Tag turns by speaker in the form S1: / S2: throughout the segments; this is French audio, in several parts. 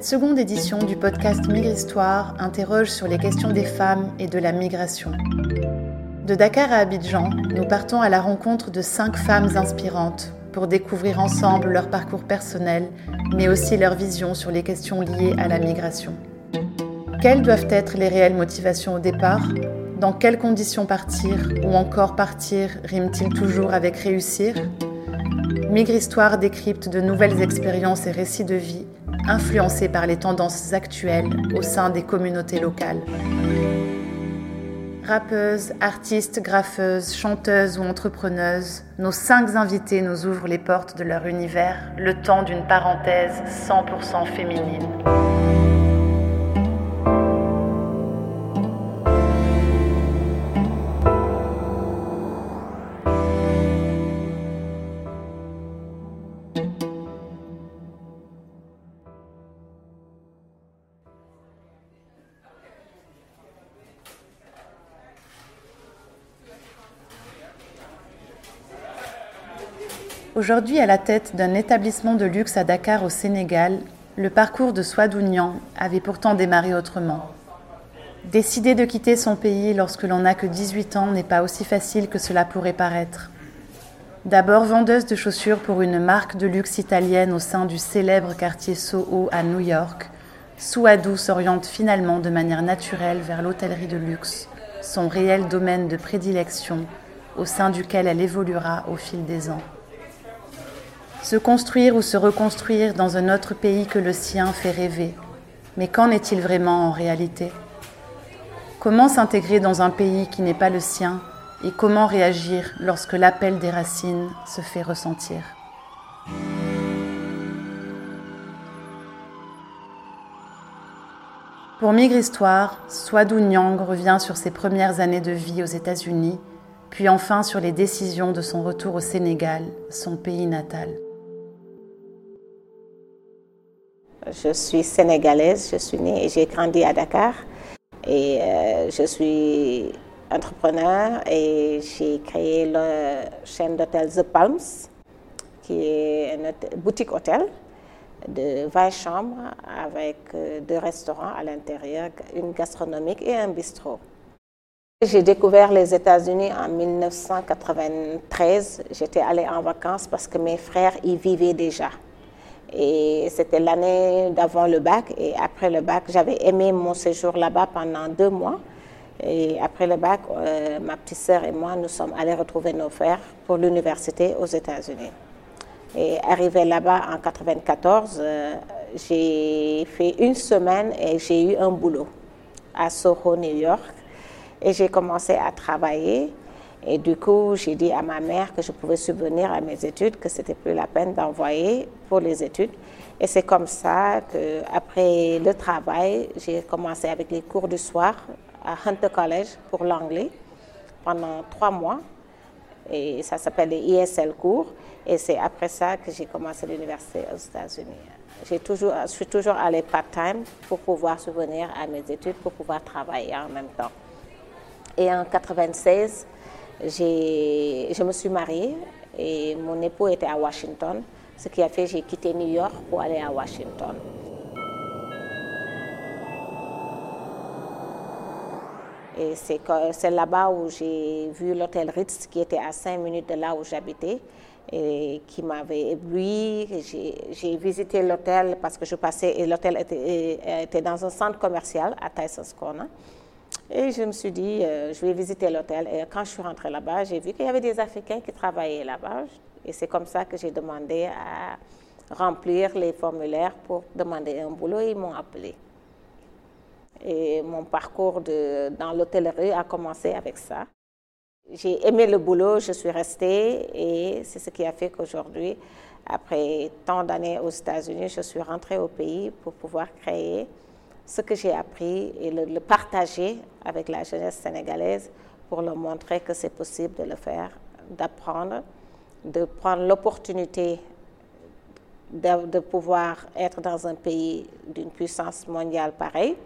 S1: Cette seconde édition du podcast Migristoire interroge sur les questions des femmes et de la migration. De Dakar à Abidjan, nous partons à la rencontre de cinq femmes inspirantes pour découvrir ensemble leur parcours personnel, mais aussi leur vision sur les questions liées à la migration. Quelles doivent être les réelles motivations au départ? Dans quelles conditions partir Ou encore partir rime-t-il toujours avec réussir? Migristoire décrypte de nouvelles expériences et récits de vie influencés par les tendances actuelles au sein des communautés locales. Rappeuses, artistes, graffeuses, chanteuses ou entrepreneuses, nos cinq invités nous ouvrent les portes de leur univers le temps d'une parenthèse 100% féminine. Aujourd'hui à la tête d'un établissement de luxe à Dakar au Sénégal, le parcours de Swadou avait pourtant démarré autrement. Décider de quitter son pays lorsque l'on n'a que 18 ans n'est pas aussi facile que cela pourrait paraître. D'abord vendeuse de chaussures pour une marque de luxe italienne au sein du célèbre quartier Soho à New York, Souadou s'oriente finalement de manière naturelle vers l'hôtellerie de luxe, son réel domaine de prédilection au sein duquel elle évoluera au fil des ans. Se construire ou se reconstruire dans un autre pays que le sien fait rêver. Mais qu'en est-il vraiment en réalité? Comment s'intégrer dans un pays qui n'est pas le sien et comment réagir lorsque l'appel des racines se fait ressentir? Pour Migre Histoire, Swadou Nyang revient sur ses premières années de vie aux États-Unis, puis enfin sur les décisions de son retour au Sénégal, son pays natal.
S2: Je suis sénégalaise, je suis née et j'ai grandi à Dakar. Et euh, je suis entrepreneur et j'ai créé la chaîne d'hôtel The Palms, qui est une boutique hôtel de 20 chambres avec euh, deux restaurants à l'intérieur, une gastronomique et un bistrot. J'ai découvert les États-Unis en 1993. J'étais allée en vacances parce que mes frères y vivaient déjà. Et c'était l'année d'avant le bac. Et après le bac, j'avais aimé mon séjour là-bas pendant deux mois. Et après le bac, euh, ma petite sœur et moi, nous sommes allés retrouver nos frères pour l'université aux États-Unis. Et arrivé là-bas en 94, euh, j'ai fait une semaine et j'ai eu un boulot à Soho, New York. Et j'ai commencé à travailler. Et du coup, j'ai dit à ma mère que je pouvais subvenir à mes études, que c'était plus la peine d'envoyer pour les études. Et c'est comme ça qu'après le travail, j'ai commencé avec les cours du soir à Hunter College pour l'anglais pendant trois mois. Et ça s'appelle les ISL cours. Et c'est après ça que j'ai commencé l'université aux États-Unis. Toujours, je suis toujours allée part-time pour pouvoir subvenir à mes études, pour pouvoir travailler en même temps. Et en 96, je me suis mariée et mon époux était à Washington, ce qui a fait que j'ai quitté New York pour aller à Washington. Et c'est là-bas où j'ai vu l'hôtel Ritz qui était à cinq minutes de là où j'habitais et qui m'avait ébloui. J'ai visité l'hôtel parce que je passais et l'hôtel était, était, dans un centre commercial à Tyson's Corner. Et je me suis dit, euh, je vais visiter l'hôtel. Et quand je suis rentrée là-bas, j'ai vu qu'il y avait des Africains qui travaillaient là-bas. Et c'est comme ça que j'ai demandé à remplir les formulaires pour demander un boulot. Ils m'ont appelé. Et mon parcours dans l'hôtellerie a commencé avec ça. J'ai aimé le boulot, je suis restée et c'est ce qui a fait qu'aujourd'hui, après tant d'années aux États-Unis, je suis rentrée au pays pour pouvoir créer ce que j'ai appris et le, partager avec la jeunesse sénégalaise pour leur montrer que c'est possible de le faire, d'apprendre, de prendre l'opportunité de, de, pouvoir être dans un pays d'une puissance mondiale pareille,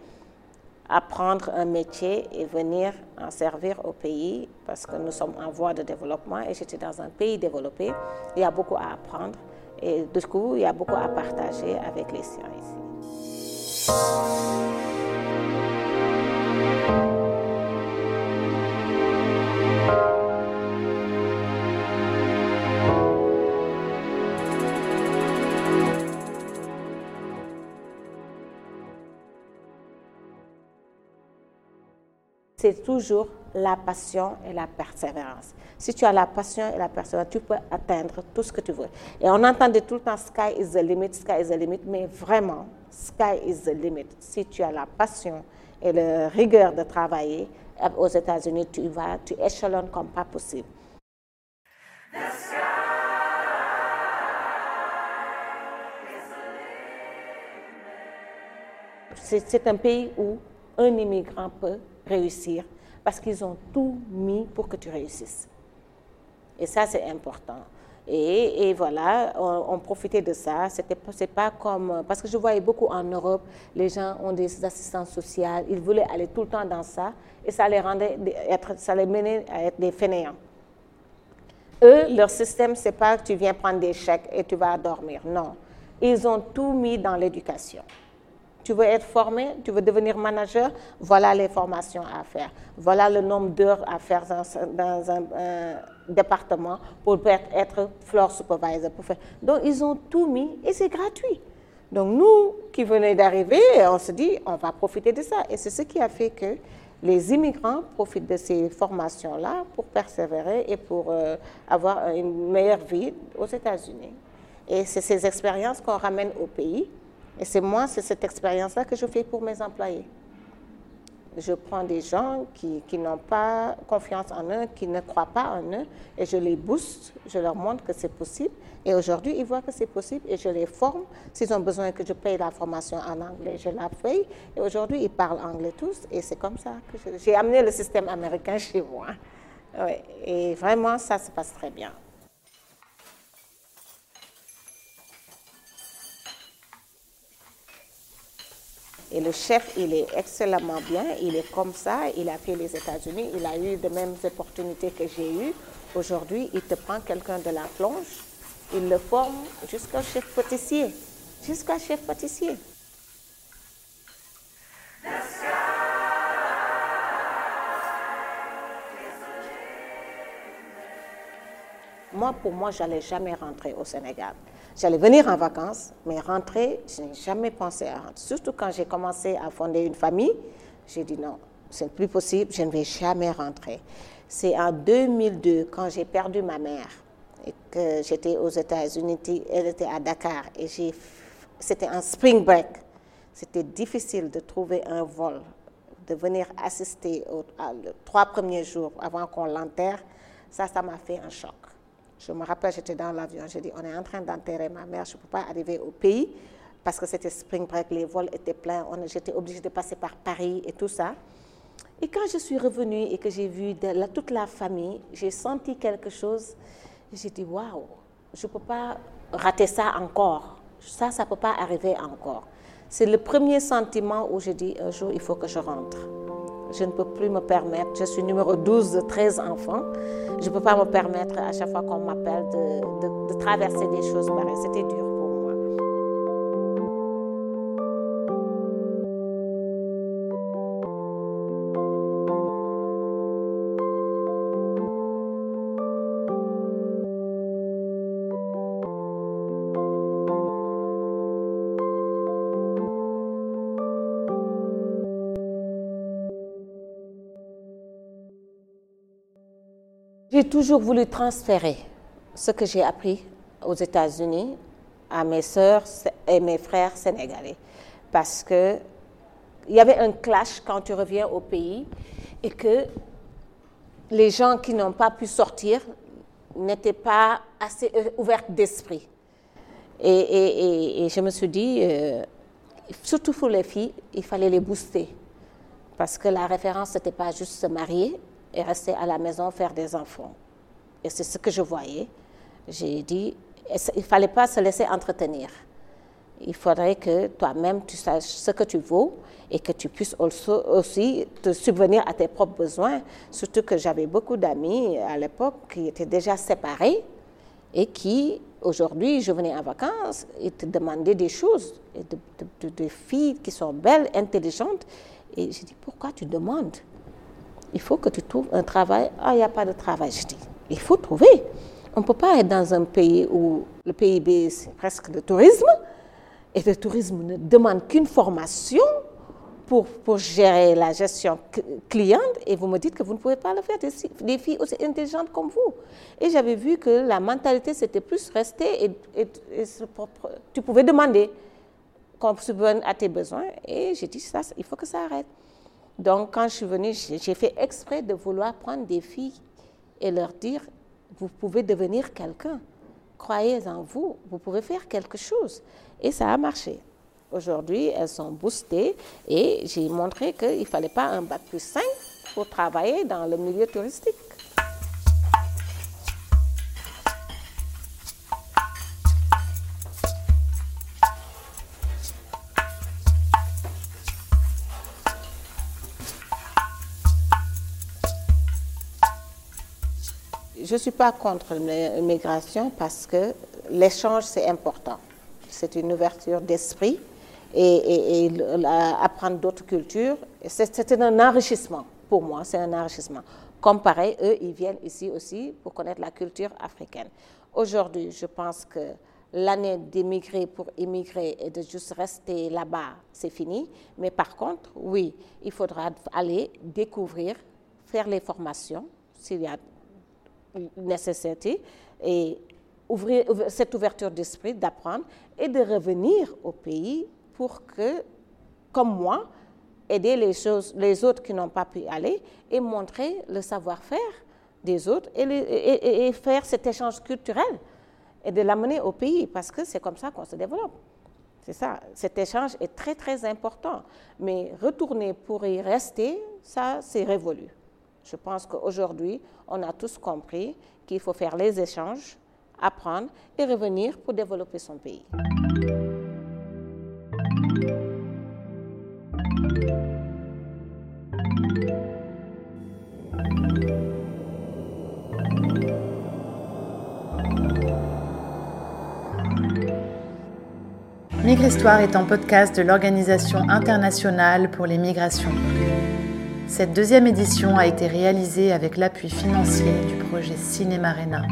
S2: apprendre un métier et venir en servir au pays parce que nous sommes en voie de développement et j'étais dans un pays développé. Il y a beaucoup à apprendre et du coup, il y a beaucoup à partager avec les siens ici. C'est toujours la passion et la persévérance. Si tu as la passion et la persévérance, tu peux atteindre tout ce que tu veux. Et on entendait tout le temps sky is the limit, sky is the limit, mais vraiment, sky is the limit. Si tu as la passion et la rigueur de travailler aux États-Unis, tu vas, tu comme pas possible. C'est un pays où un immigrant peut réussir parce qu'ils ont tout mis pour que tu réussisses. Et ça, c'est important. Et, voilà, on, profitait de ça. C'était c'est pas comme parce que je voyais beaucoup en Europe, les gens ont des assistants sociaux, ils voulaient aller tout le temps dans ça, et ça les rendait ça les menait à être des fainéants. Eux, leur système, c'est pas que tu viens prendre des chèques et tu vas dormir. Non, ils ont tout mis dans l'éducation. Tu veux être formé, tu veux devenir manager, voilà les formations à faire. Voilà le nombre d'heures à faire dans, un, département pour être, floor supervisor. Pour faire. Donc, ils ont tout mis et c'est gratuit. Donc, nous qui venons d'arriver, on se dit, on va profiter de ça. Et c'est ce qui a fait que les immigrants profitent de ces formations-là pour persévérer et pour euh, avoir une meilleure vie aux États-Unis. Et c'est ces expériences qu'on ramène au pays et c'est moi, c'est cette expérience-là que je fais pour mes employés. Je prends des gens qui, n'ont pas confiance en eux, qui ne croient pas en eux, et je les booste, je leur montre que c'est possible. Et aujourd'hui, ils voient que c'est possible et je les forme. S'ils ont besoin que je paye la formation en anglais, je la paye. Et aujourd'hui, ils parlent anglais tous, et c'est comme ça que j'ai amené le système américain chez moi. Et vraiment, ça se passe très bien. Et le chef, il est excellemment bien, il est comme ça, il a fait les États-Unis, il a eu les mêmes opportunités que j'ai eues. Aujourd'hui, il te prend quelqu'un de la plonge, il le forme jusqu'à chef pâtissier, jusqu'à chef pâtissier. Moi, pour moi, j'allais jamais rentrer au Sénégal. J'allais venir en vacances, mais rentrer, je n'ai jamais pensé à rentrer. Surtout quand j'ai commencé à fonder une famille, j'ai dit non, c'est plus possible, je ne vais jamais rentrer. C'est en 2002, quand j'ai perdu ma mère et que j'étais aux États-Unis, elle était à Dakar et c'était un spring break. C'était difficile de trouver un vol, de venir assister aux trois premiers jours avant qu'on l'enterre. Ça, ça m'a fait un choc. Je me rappelle, j'étais dans l'avion, j'ai dit, on est en train d'enterrer ma mère, je ne peux pas arriver au pays parce que c'était spring break, les vols étaient pleins, j'étais obligée de passer par Paris et tout ça. Et quand je suis revenue et que j'ai vu toute la famille, j'ai senti quelque chose. J'ai dit, waouh, je ne peux pas rater ça encore. Ça, ça ne peut pas arriver encore. C'est le premier sentiment où j'ai dit, un jour, il faut que je rentre. Je ne peux plus me permettre, je suis numéro 12 de 13 enfants. Je ne peux pas me permettre à chaque fois qu'on m'appelle de, traverser des choses pareilles. C'était dur. J'ai toujours voulu transférer ce que j'ai appris aux États-Unis à mes sœurs et mes frères sénégalais. Parce que il y avait un clash quand tu reviens au pays et que les gens qui n'ont pas pu sortir n'étaient pas assez ouverts d'esprit. Et, je me suis dit, euh, surtout pour les filles, il fallait les booster. Parce que la référence, ce n'était pas juste se marier, et rester à la maison faire des enfants. Et c'est ce que je voyais. J'ai dit, il ne fallait pas se laisser entretenir. Il faudrait que toi-même tu saches ce que tu vaux et que tu puisses aussi te subvenir à tes propres besoins. Surtout que j'avais beaucoup d'amis à l'époque qui étaient déjà séparés et qui Aujourd'hui, je venais en vacances et te demandais des choses, des filles qui sont belles, intelligentes. Et je dis, pourquoi tu demandes? Il faut que tu trouves un travail. Ah, il n'y a pas de travail. Je dis, il faut trouver. On ne peut pas être dans un pays où le PIB, c'est presque le tourisme. Et le tourisme ne demande qu'une formation pour, pour, gérer la gestion cliente et vous me dites que vous ne pouvez pas le faire, des, filles aussi intelligentes comme vous. Et j'avais vu que la mentalité, c'était plus rester et, tu pouvais demander qu'on subvienne à tes besoins. Et j'ai dit, ça, il faut que ça arrête. Donc, quand je suis venue, j'ai fait exprès de vouloir prendre des filles et leur dire, vous pouvez devenir quelqu'un. Croyez en vous, vous pouvez faire quelque chose. Et ça a marché. Aujourd'hui, elles sont boostées et j'ai montré qu'il ne fallait pas un bac plus 5 pour travailler dans le milieu touristique. Je ne suis pas contre l'immigration parce que l'échange, c'est important. C'est une ouverture d'esprit et, apprendre d'autres cultures. C'est un enrichissement pour moi, c'est un enrichissement. Comme pareil, eux, ils viennent ici aussi pour connaître la culture africaine. Aujourd'hui, je pense que l'année d'émigrer pour immigrer et de juste rester là-bas, c'est fini. Mais par contre, oui, il faudra aller découvrir, faire les formations s'il y a nécessité et ouvrir cette ouverture d'esprit, d'apprendre et de revenir au pays pour que, comme moi, aider les, autres qui n'ont pas pu aller et montrer le savoir-faire des autres et, faire cet échange culturel et de l'amener au pays parce que c'est comme ça qu'on se développe. C'est ça, cet échange est très très important. Mais retourner pour y rester, ça c'est révolu. Je pense qu'aujourd'hui, on a tous compris qu'il faut faire les échanges, apprendre et revenir pour développer son pays.
S1: Migre Histoire est un podcast de l'Organisation internationale pour les migrations. Cette deuxième édition a été réalisée avec l'appui financier du projet Cinéma Arena.